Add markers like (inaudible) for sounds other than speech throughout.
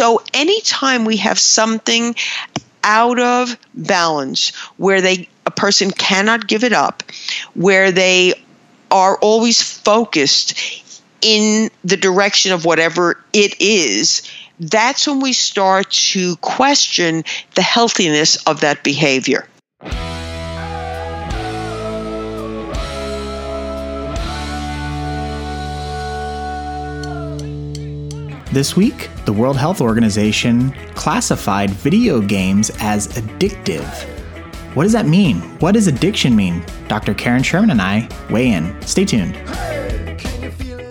So anytime we have something out of balance where they a person cannot give it up, where they are always focused in the direction of whatever it is, that's when we start to question the healthiness of that behavior. This week, the World Health Organization classified video games as addictive. What does that mean? What does addiction mean? Dr. Karen Sherman and I weigh in. Stay tuned.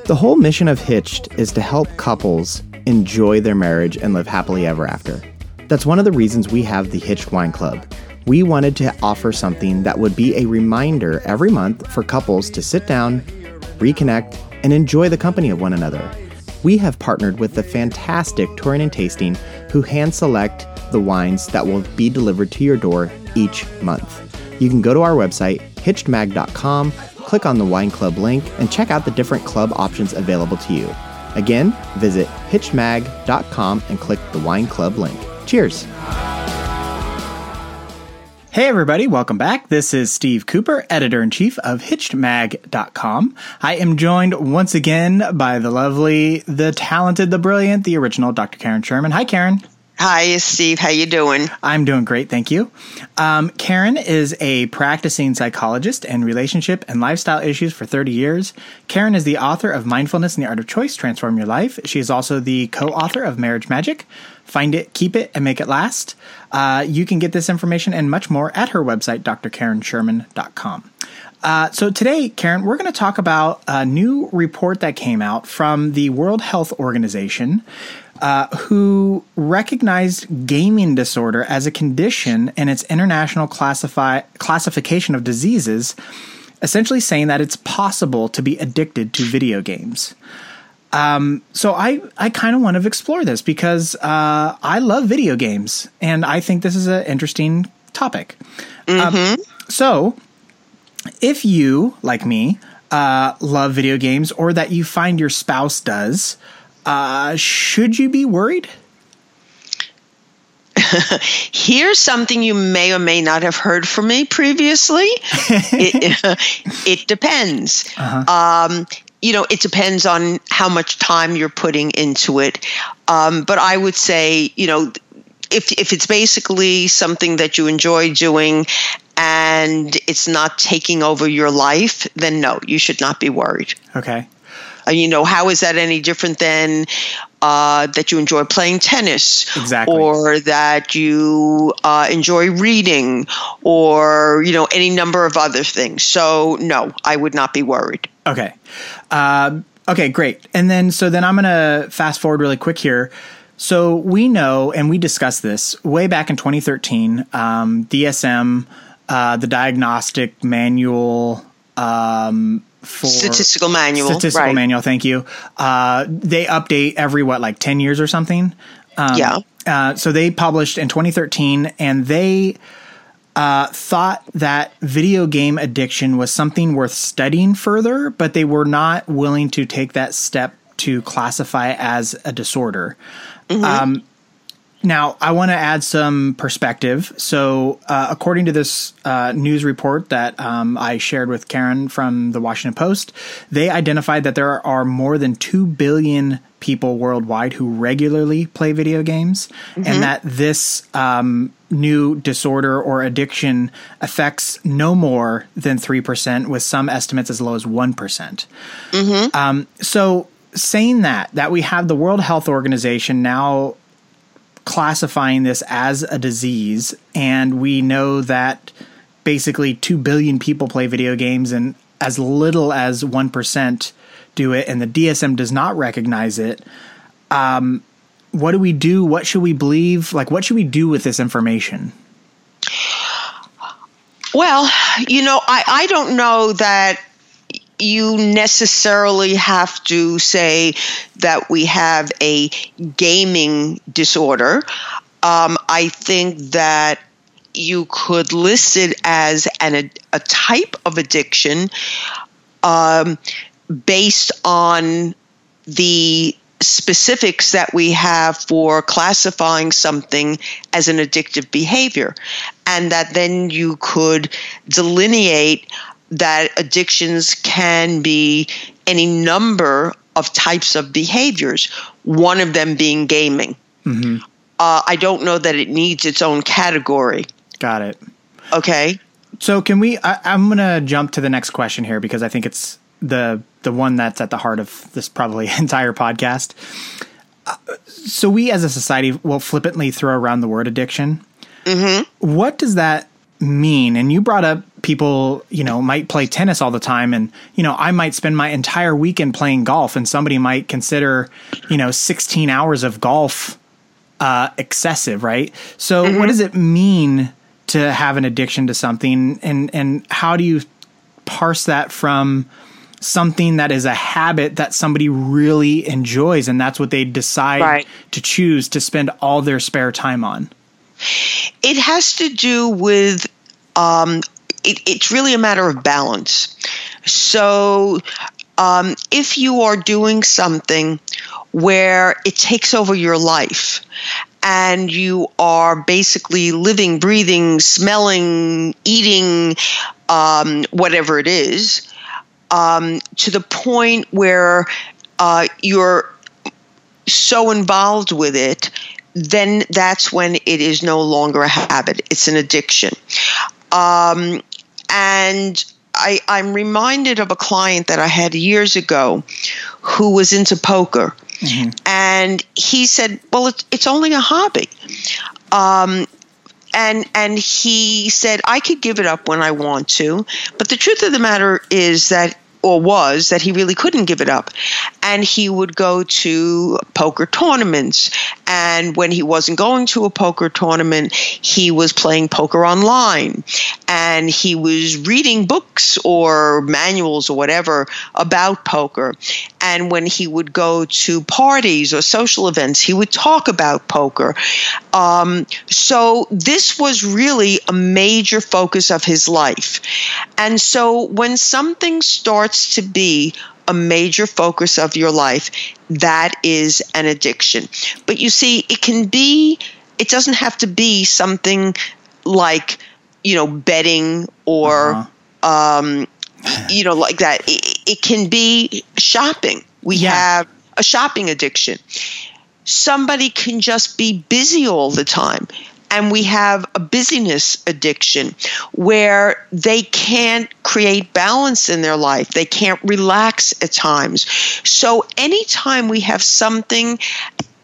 The whole mission of Hitched is to help couples enjoy their marriage and live happily ever after. That's one of the reasons we have the Hitched Wine Club. We wanted to offer something that would be a reminder every month for couples to sit down, reconnect, and enjoy the company of one another we have partnered with the fantastic Touring and Tasting who hand select the wines that will be delivered to your door each month. You can go to our website, hitchedmag.com, click on the Wine Club link, and check out the different club options available to you. Again, visit hitchedmag.com and click the Wine Club link. Cheers! Hey, everybody, welcome back. This is Steve Cooper, editor in chief of HitchedMag.com. I am joined once again by the lovely, the talented, the brilliant, the original Dr. Karen Sherman. Hi, Karen. Hi, Steve. How you doing? I'm doing great, thank you. Um, Karen is a practicing psychologist and relationship and lifestyle issues for 30 years. Karen is the author of Mindfulness and the Art of Choice: Transform Your Life. She is also the co-author of Marriage Magic. Find it, keep it, and make it last. Uh, you can get this information and much more at her website, drkarensherman.com. Uh, so today, Karen, we're going to talk about a new report that came out from the World Health Organization uh, who recognized gaming disorder as a condition in its international classify, classification of diseases, essentially saying that it's possible to be addicted to video games. Um, so I, I kind of want to explore this because uh, I love video games and I think this is an interesting topic. Mm-hmm. Um, so, if you, like me, uh, love video games or that you find your spouse does, uh, should you be worried? (laughs) Here's something you may or may not have heard from me previously. (laughs) it, (laughs) it, depends. Uh-huh. Um, you know, it depends on how much time you're putting into it. Um, but I would say, you know, if if it's basically something that you enjoy doing and it's not taking over your life, then no, you should not be worried. Okay. Uh, you know, how is that any different than uh, that you enjoy playing tennis, exactly, or that you uh, enjoy reading, or you know, any number of other things? So, no, I would not be worried. Okay, uh, okay, great. And then, so then I'm going to fast forward really quick here. So we know, and we discussed this way back in 2013. Um, DSM, uh, the Diagnostic Manual. Um, for statistical manual. Statistical right. manual. Thank you. Uh, they update every what, like ten years or something. Um, yeah. Uh, so they published in 2013, and they uh, thought that video game addiction was something worth studying further, but they were not willing to take that step to classify it as a disorder. Mm-hmm. Um, now, I want to add some perspective. So, uh, according to this uh, news report that um, I shared with Karen from the Washington Post, they identified that there are more than 2 billion people worldwide who regularly play video games, mm-hmm. and that this um, new disorder or addiction affects no more than 3%, with some estimates as low as one mm-hmm. um, so, saying that, that we have the World Health Organization now classifying this as a disease, and we know that basically 2 billion people play video games and as little as 1% do it, and the DSM does not recognize it. Um, what do we do? What should we believe? Like, what should we do with this information? Well, you know, I, I don't know that you necessarily have to say that we have a gaming disorder. Um, I think that you could list it as an, a, a type of addiction um, based on the specifics that we have for classifying something as an addictive behavior. And that then you could delineate that addictions can be any number of types of behaviors, one of them being gaming. Mm-hmm. Uh, I don't know that it needs its own category. Got it. Okay. So can we? I, I'm going to jump to the next question here because I think it's the the one that's at the heart of this probably (laughs) entire podcast. Uh, so we as a society will flippantly throw around the word addiction. Mm-hmm. What does that mean? And you brought up people, you know, might play tennis all the time, and you know, I might spend my entire weekend playing golf, and somebody might consider, you know, 16 hours of golf uh, excessive, right? So, mm-hmm. what does it mean to have an addiction to something, and and how do you parse that from something that is a habit that somebody really enjoys, and that's what they decide right. to choose to spend all their spare time on? It has to do with. Um, it, it's really a matter of balance. So, um, if you are doing something where it takes over your life and you are basically living, breathing, smelling, eating, um, whatever it is, um, to the point where uh, you're so involved with it, then that's when it is no longer a habit. It's an addiction. Um, and I, I'm reminded of a client that I had years ago who was into poker. Mm-hmm. And he said, Well, it's, it's only a hobby. Um, and and he said I could give it up when I want to, but the truth of the matter is that or was that he really couldn't give it up. And he would go to poker tournaments. And when he wasn't going to a poker tournament, he was playing poker online. And he was reading books or manuals or whatever about poker. And when he would go to parties or social events, he would talk about poker. Um, so this was really a major focus of his life. And so when something starts to be a major focus of your life, that is an addiction. But you see, it can be, it doesn't have to be something like, you know, betting or. Uh-huh. Um, you know, like that. It, it can be shopping. We yeah. have a shopping addiction. Somebody can just be busy all the time. And we have a busyness addiction where they can't create balance in their life. They can't relax at times. So, anytime we have something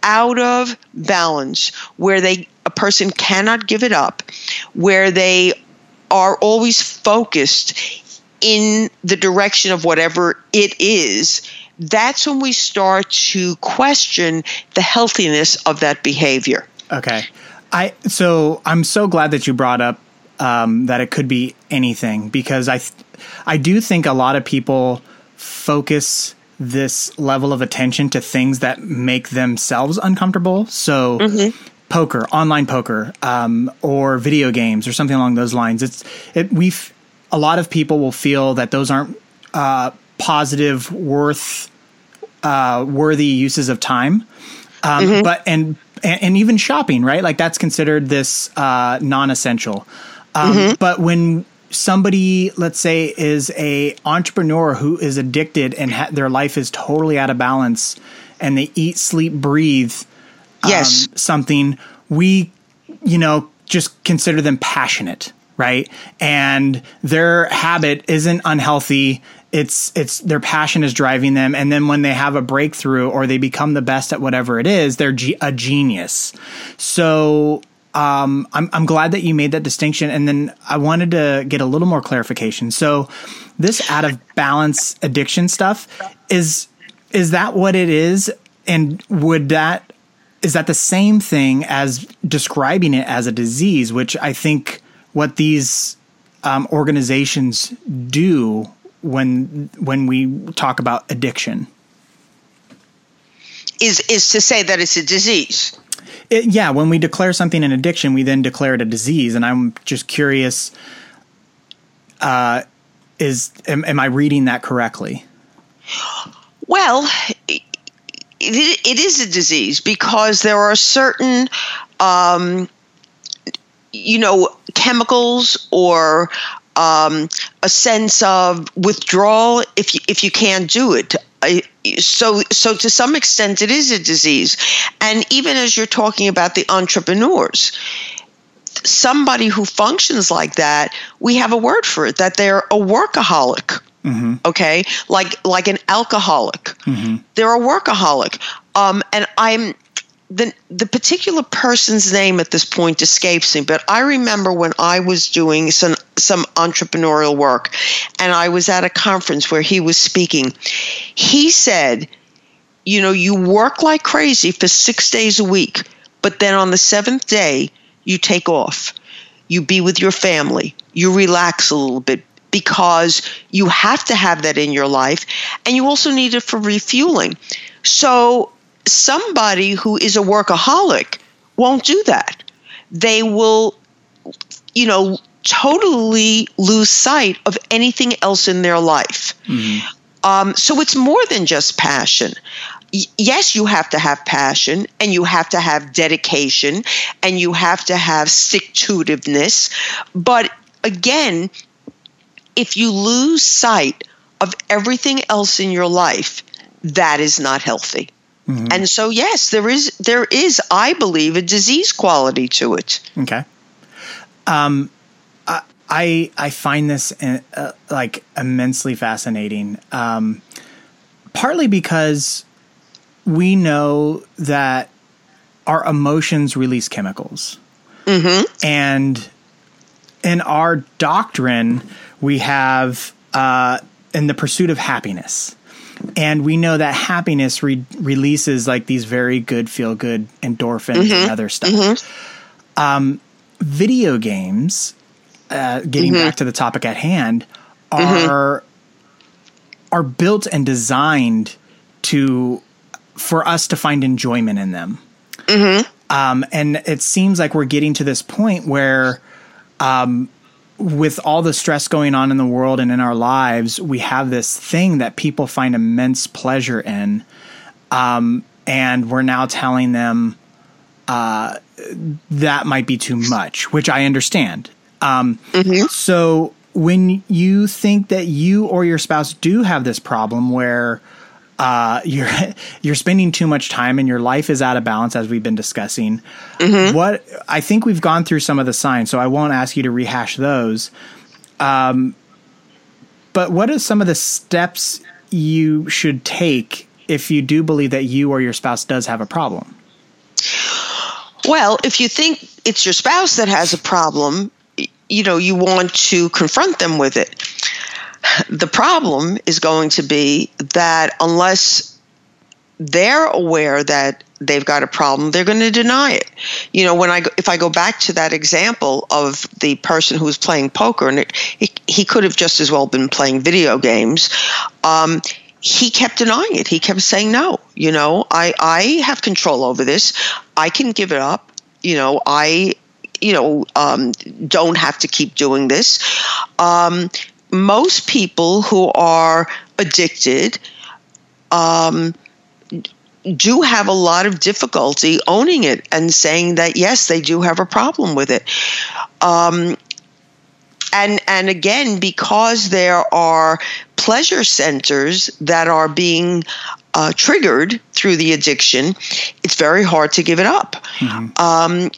out of balance where they a person cannot give it up, where they are always focused in the direction of whatever it is, that's when we start to question the healthiness of that behavior. Okay. I so I'm so glad that you brought up um, that it could be anything because I th- I do think a lot of people focus this level of attention to things that make themselves uncomfortable. So mm-hmm. poker, online poker, um, or video games, or something along those lines. It's it we've a lot of people will feel that those aren't uh, positive, worth uh, worthy uses of time. Um, mm-hmm. But and, and, and even shopping, right? Like that's considered this uh, non-essential. Um, mm-hmm. But when somebody, let's say, is a entrepreneur who is addicted and ha- their life is totally out of balance, and they eat, sleep, breathe, um, yes, something we, you know, just consider them passionate right? And their habit isn't unhealthy. It's it's their passion is driving them, and then when they have a breakthrough or they become the best at whatever it is, they're ge- a genius. So um, I'm I'm glad that you made that distinction, and then I wanted to get a little more clarification. So this out of balance addiction stuff is is that what it is, and would that is that the same thing as describing it as a disease, which I think what these um, organizations do when when we talk about addiction is is to say that it's a disease. It, yeah, when we declare something an addiction, we then declare it a disease, and I'm just curious. Uh, is am, am I reading that correctly? Well, it, it is a disease because there are certain um, you know chemicals or um, a sense of withdrawal if you, if you can't do it. so so to some extent it is a disease, and even as you're talking about the entrepreneurs, somebody who functions like that, we have a word for it that they're a workaholic. Mm-hmm. Okay, like like an alcoholic, mm-hmm. they're a workaholic. Um, and I'm the the particular person's name at this point escapes me, but I remember when I was doing some some entrepreneurial work, and I was at a conference where he was speaking. He said, "You know, you work like crazy for six days a week, but then on the seventh day, you take off. You be with your family. You relax a little bit." Because you have to have that in your life, and you also need it for refueling. So somebody who is a workaholic won't do that. They will, you know, totally lose sight of anything else in their life. Mm-hmm. Um, so it's more than just passion. Y- yes, you have to have passion and you have to have dedication and you have to have stick to itiveness. But again, if you lose sight of everything else in your life, that is not healthy. Mm-hmm. And so, yes, there is there is, I believe, a disease quality to it. Okay. Um, I I find this uh, like immensely fascinating. Um, partly because we know that our emotions release chemicals, mm-hmm. and in our doctrine, we have uh, in the pursuit of happiness and we know that happiness re- releases like these very good feel good endorphins mm-hmm. and other stuff mm-hmm. um, video games uh, getting mm-hmm. back to the topic at hand mm-hmm. are are built and designed to for us to find enjoyment in them mm-hmm. um, and it seems like we're getting to this point where um, with all the stress going on in the world and in our lives, we have this thing that people find immense pleasure in. Um, and we're now telling them uh, that might be too much, which I understand. Um, mm-hmm. So when you think that you or your spouse do have this problem where uh, you're (laughs) you're spending too much time and your life is out of balance as we've been discussing. Mm-hmm. What I think we've gone through some of the signs, so I won't ask you to rehash those. Um, but what are some of the steps you should take if you do believe that you or your spouse does have a problem? Well, if you think it's your spouse that has a problem, you know, you want to confront them with it. The problem is going to be that unless they're aware that they've got a problem, they're going to deny it. You know, when I if I go back to that example of the person who was playing poker, and it, he, he could have just as well been playing video games. Um, he kept denying it. He kept saying, "No, you know, I I have control over this. I can give it up. You know, I." You know, um, don't have to keep doing this. Um, most people who are addicted um, do have a lot of difficulty owning it and saying that yes, they do have a problem with it. Um, and and again, because there are pleasure centers that are being uh, triggered through the addiction, it's very hard to give it up. Mm-hmm. Um,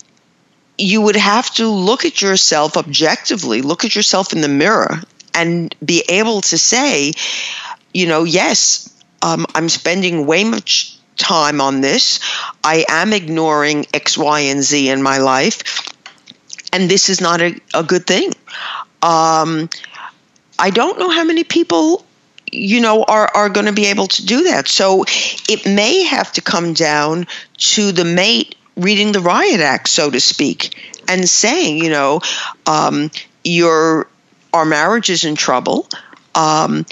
you would have to look at yourself objectively, look at yourself in the mirror, and be able to say, you know, yes, um, I'm spending way much time on this. I am ignoring X, Y, and Z in my life, and this is not a, a good thing. Um, I don't know how many people you know are are going to be able to do that so it may have to come down to the mate reading the riot act so to speak and saying you know um, you're our marriage is in trouble. Um,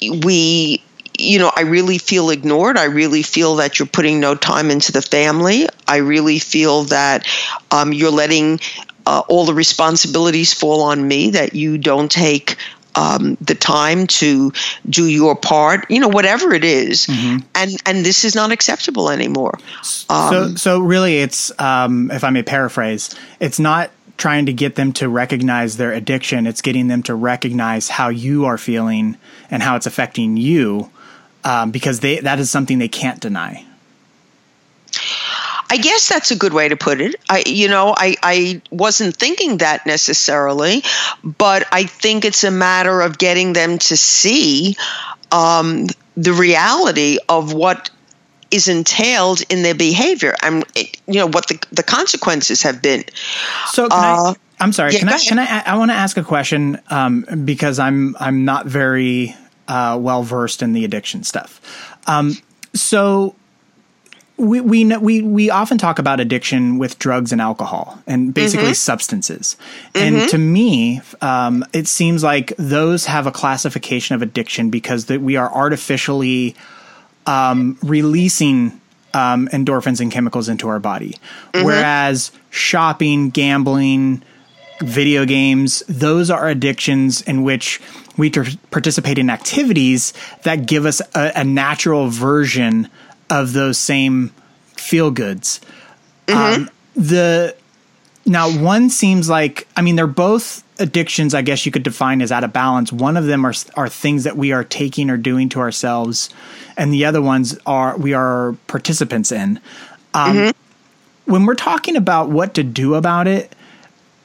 we, you know, I really feel ignored. I really feel that you're putting no time into the family. I really feel that um, you're letting uh, all the responsibilities fall on me, that you don't take um, the time to do your part, you know, whatever it is. Mm-hmm. and and this is not acceptable anymore. Um, so, so really, it's um, if I may paraphrase, it's not trying to get them to recognize their addiction. It's getting them to recognize how you are feeling and how it's affecting you, um, because they that is something they can't deny. I guess that's a good way to put it. I, you know, I, I wasn't thinking that necessarily, but I think it's a matter of getting them to see um, the reality of what is entailed in their behavior and you know what the, the consequences have been. So can uh, I, am sorry. Yeah, can, I, can I? I want to ask a question um, because I'm I'm not very uh, well versed in the addiction stuff. Um, so we we we we often talk about addiction with drugs and alcohol and basically mm-hmm. substances. Mm-hmm. And to me, um, it seems like those have a classification of addiction because that we are artificially um, releasing um, endorphins and chemicals into our body, mm-hmm. whereas shopping, gambling, video games, those are addictions in which we ter- participate in activities that give us a, a natural version of those same feel goods. Mm-hmm. Um, the now one seems like I mean they're both addictions. I guess you could define as out of balance. One of them are are things that we are taking or doing to ourselves, and the other ones are we are participants in. Um, mm-hmm. When we're talking about what to do about it,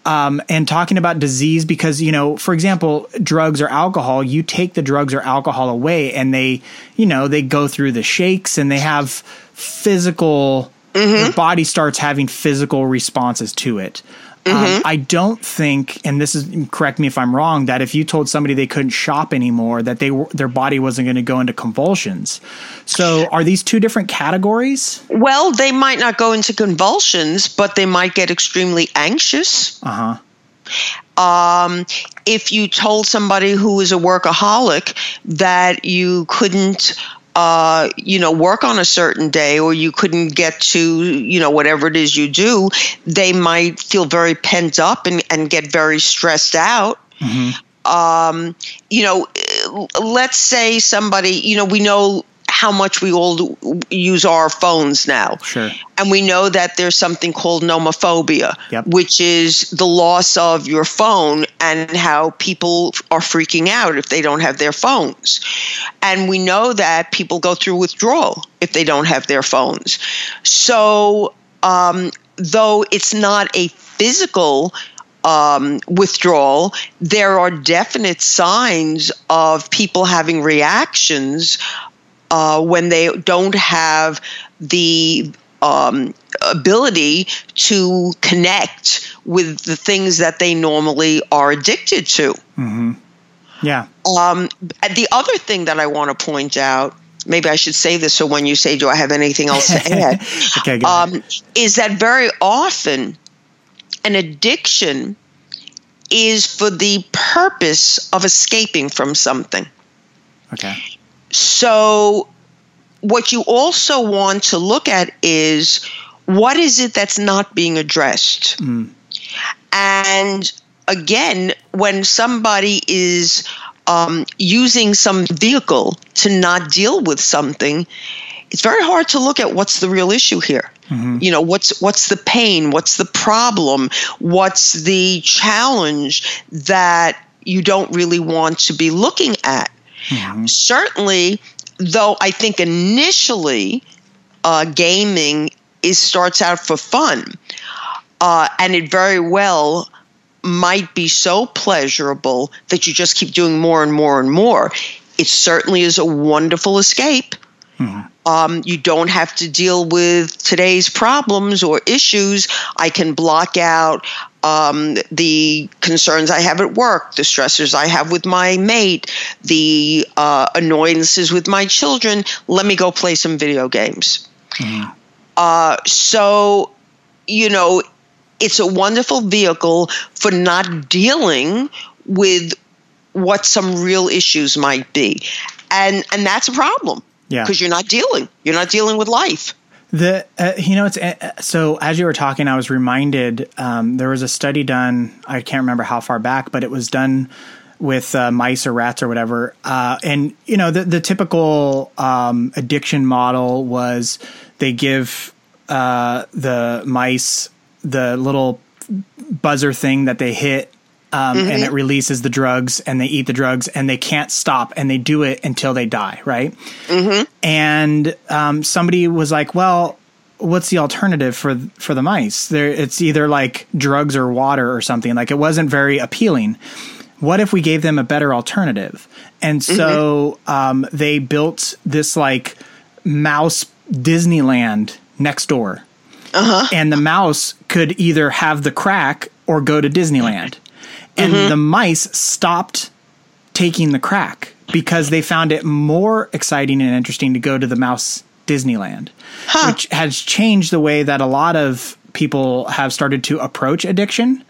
um, and talking about disease because you know for example drugs or alcohol you take the drugs or alcohol away and they you know they go through the shakes and they have physical mm-hmm. the body starts having physical responses to it mm-hmm. Um, I don't think, and this is correct me if I'm wrong, that if you told somebody they couldn't shop anymore, that they their body wasn't going to go into convulsions. So, are these two different categories? Well, they might not go into convulsions, but they might get extremely anxious. Uh huh. Um, if you told somebody who is a workaholic that you couldn't uh, you know, work on a certain day or you couldn't get to, you know, whatever it is you do, they might feel very pent up and, and get very stressed out. Mm-hmm. Um, you know, let's say somebody, you know, we know how much we all use our phones now. Sure. And we know that there's something called nomophobia, yep. which is the loss of your phone and how people are freaking out if they don't have their phones. And we know that people go through withdrawal if they don't have their phones. So, um, though it's not a physical um, withdrawal, there are definite signs of people having reactions uh, when they don't have the um, ability to connect with the things that they normally are addicted to. Mm-hmm. Yeah. Um, the other thing that I want to point out, maybe I should say this so when you say, Do I have anything else to (laughs) add? okay, um, is that very often an addiction is for the purpose of escaping from something. Okay. So, what you also want to look at is what is it that's not being addressed? Mm. And again, when somebody is um, using some vehicle to not deal with something, it's very hard to look at what's the real issue here. Mm-hmm. You know, what's what's the pain? What's the problem? What's the challenge that you don't really want to be looking at? Mm-hmm. Certainly, though, I think initially uh, gaming is starts out for fun, uh, and it very well might be so pleasurable that you just keep doing more and more and more. It certainly is a wonderful escape. Mm-hmm. Um, you don't have to deal with today's problems or issues. I can block out um, the concerns I have at work, the stressors I have with my mate, the uh, annoyances with my children. Let me go play some video games. Mm-hmm. Uh, so, you know, it's a wonderful vehicle for not dealing with what some real issues might be. And and that's a problem. Yeah. Because you're not dealing. You're not dealing with life. The uh, you know it's uh, so as you were talking, I was reminded um, there was a study done. I can't remember how far back, but it was done with uh, mice or rats or whatever. Uh, and you know, the the typical um, addiction model was they give uh, the mice the little buzzer thing that they hit. Um, mm-hmm. And it releases the drugs, and they eat the drugs, and they can't stop, and they do it until they die, right? Mm-hmm. And um, somebody was like, "Well, what's the alternative for for the mice? There, it's either like drugs or water or something. Like it wasn't very appealing." what if we gave them a better alternative? And so mm-hmm. um, they built this like mouse Disneyland next door. Uh-huh. And the mouse could either have the crack or go to Disneyland. And mm-hmm. the mice stopped taking the crack because they found it more exciting and interesting to go to the mouse Disneyland, huh. which has changed the way that a lot of people have started to approach addiction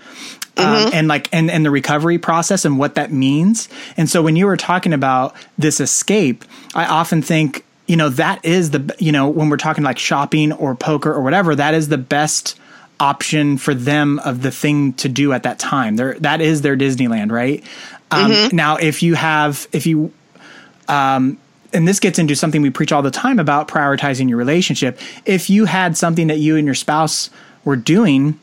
um, mm-hmm. and like and, and the recovery process and what that means. And so when you were talking about this escape, I often think, you know, that is the you know, when we're talking like shopping or poker or whatever, that is the best option for them of the thing to do at that time. There that is their Disneyland, right? Um, mm-hmm. now if you have if you um and this gets into something we preach all the time about prioritizing your relationship. If you had something that you and your spouse were doing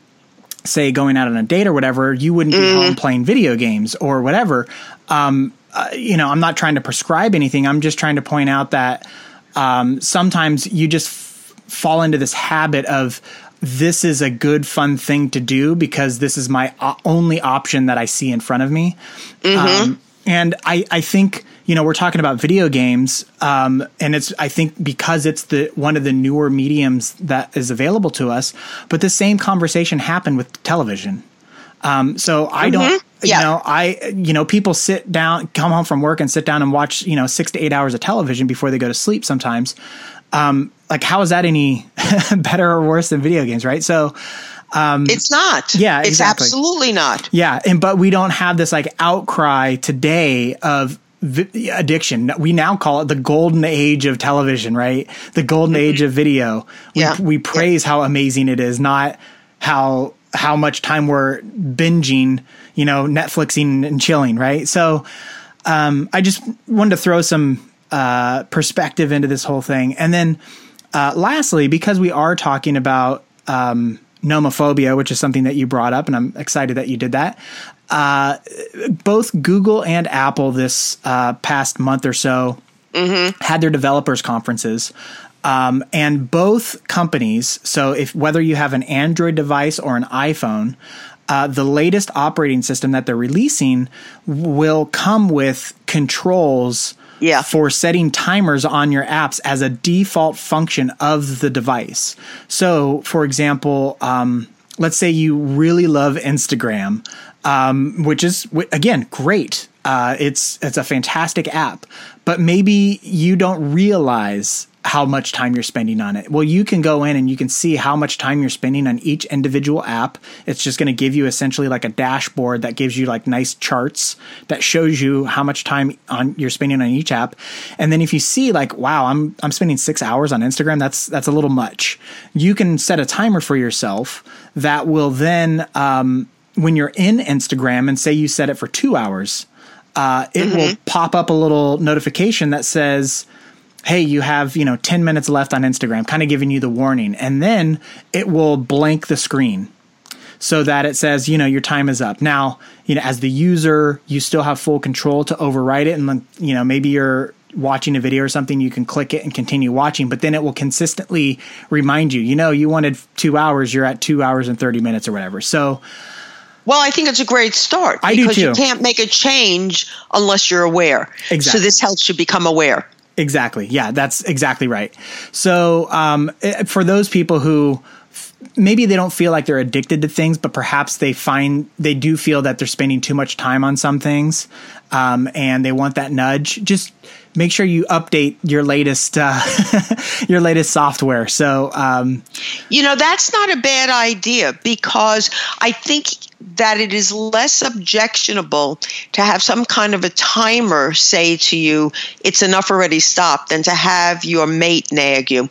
say going out on a date or whatever, you wouldn't be mm. home playing video games or whatever. Um, uh, you know, I'm not trying to prescribe anything. I'm just trying to point out that um, sometimes you just f- fall into this habit of this is a good fun thing to do because this is my o- only option that I see in front of me. Mm-hmm. Um, and I, I think you know we're talking about video games um, and it's i think because it's the one of the newer mediums that is available to us but the same conversation happened with television um, so i mm-hmm. don't yeah. you know i you know people sit down come home from work and sit down and watch you know six to eight hours of television before they go to sleep sometimes um, like how is that any (laughs) better or worse than video games right so um, it's not. Yeah, it's exactly. absolutely not. Yeah, and but we don't have this like outcry today of vi- addiction. We now call it the golden age of television, right? The golden mm-hmm. age of video. We, yeah. we praise yeah. how amazing it is, not how how much time we're binging, you know, Netflixing and chilling, right? So, um, I just wanted to throw some uh, perspective into this whole thing, and then uh, lastly, because we are talking about um, nomophobia, which is something that you brought up, and I'm excited that you did that. Uh, both Google and Apple this uh, past month or so mm-hmm. had their developers conferences. Um, and both companies, so if whether you have an Android device or an iPhone, uh, the latest operating system that they're releasing will come with controls yeah. for setting timers on your apps as a default function of the device. So, for example, um, let's say you really love Instagram, um, which is again great. Uh, it's it's a fantastic app, but maybe you don't realize how much time you're spending on it. Well, you can go in and you can see how much time you're spending on each individual app. It's just going to give you essentially like a dashboard that gives you like nice charts that shows you how much time on you're spending on each app. And then if you see like, wow, I'm I'm spending 6 hours on Instagram, that's that's a little much. You can set a timer for yourself that will then um, when you're in Instagram and say you set it for 2 hours, uh, it mm-hmm. will pop up a little notification that says hey, you have, you know, 10 minutes left on Instagram, kind of giving you the warning. And then it will blank the screen so that it says, you know, your time is up. Now, you know, as the user, you still have full control to override it. And, you know, maybe you're watching a video or something, you can click it and continue watching, but then it will consistently remind you, you know, you wanted two hours, you're at two hours and 30 minutes or whatever. So, well, I think it's a great start I because you can't make a change unless you're aware. Exactly. So this helps you become aware. Exactly. Yeah, that's exactly right. So, um, eh, for those people who maybe they don't feel like they're addicted to things, but perhaps they find they do feel that they're spending too much time on some things, um, and they want that nudge. Just make sure you update your latest uh, (laughs) your latest software. So, um, you know, that's not a bad idea because I think that it is less objectionable to have some kind of a timer say to you, it's enough already, stop, than to have your mate nag you.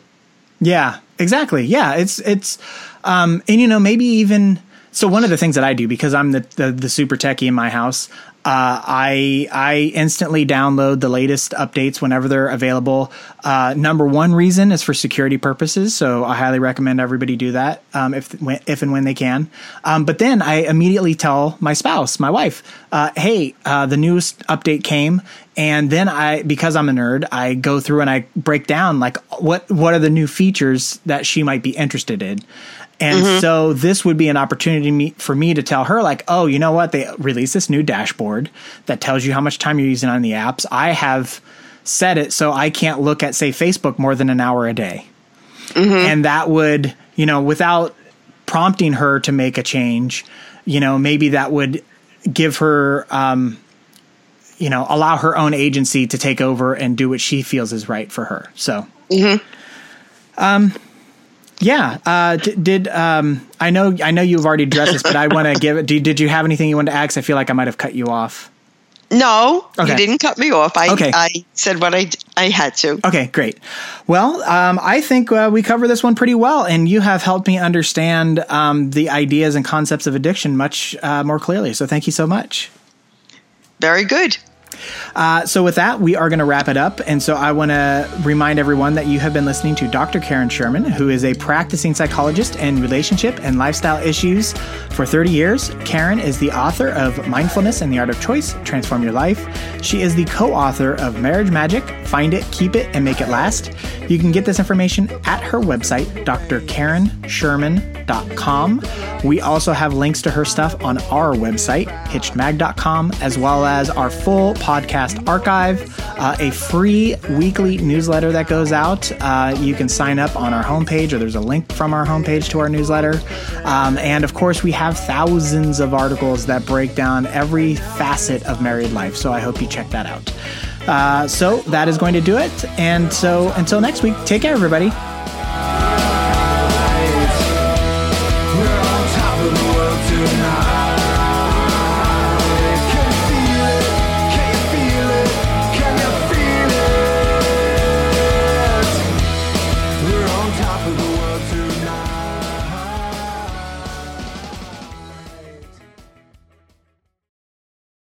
Yeah, exactly. Yeah, it's, it's, um, and you know, maybe even, so one of the things that I do because I'm the, the, the super techie in my house, Uh, I I instantly download the latest updates whenever they're available. Uh, number one reason is for security purposes, so I highly recommend everybody do that um, if if and when they can. Um, but then I immediately tell my spouse, my wife, uh, "Hey, uh, the newest update came." And then I, because I'm a nerd, I go through and I break down like what what are the new features that she might be interested in. And mm-hmm. so this would be an opportunity for me to tell her, like, oh, you know what? They released this new dashboard that tells you how much time you're using on the apps. I have set it so I can't look at, say, Facebook more than an hour a day. Mm-hmm. And that would, you know, without prompting her to make a change, you know, maybe that would give her, um, you know, allow her own agency to take over and do what she feels is right for her. So, mm-hmm. um, yeah. Uh, d- did um, I know? I know you've already addressed this, but I want to (laughs) give it. Did, did you have anything you wanted to ask? I feel like I might have cut you off. No, okay. you didn't cut me off. I, okay. I said what I, I had to. Okay, great. Well, um, I think uh, we covered this one pretty well, and you have helped me understand um, the ideas and concepts of addiction much uh, more clearly. So thank you so much. Very good. Uh, so, with that, we are going to wrap it up. And so, I want to remind everyone that you have been listening to Dr. Karen Sherman, who is a practicing psychologist in relationship and lifestyle issues for 30 years. Karen is the author of Mindfulness and the Art of Choice Transform Your Life. She is the co author of Marriage Magic Find It, Keep It, and Make It Last. You can get this information at her website, drkarensherman.com. We also have links to her stuff on our website, hitchedmag.com, as well as our full podcast archive, uh, a free weekly newsletter that goes out. Uh, you can sign up on our homepage, or there's a link from our homepage to our newsletter. Um, and of course, we have thousands of articles that break down every facet of married life. So I hope you check that out. Uh, so that is going to do it. And so until next week, take care, everybody.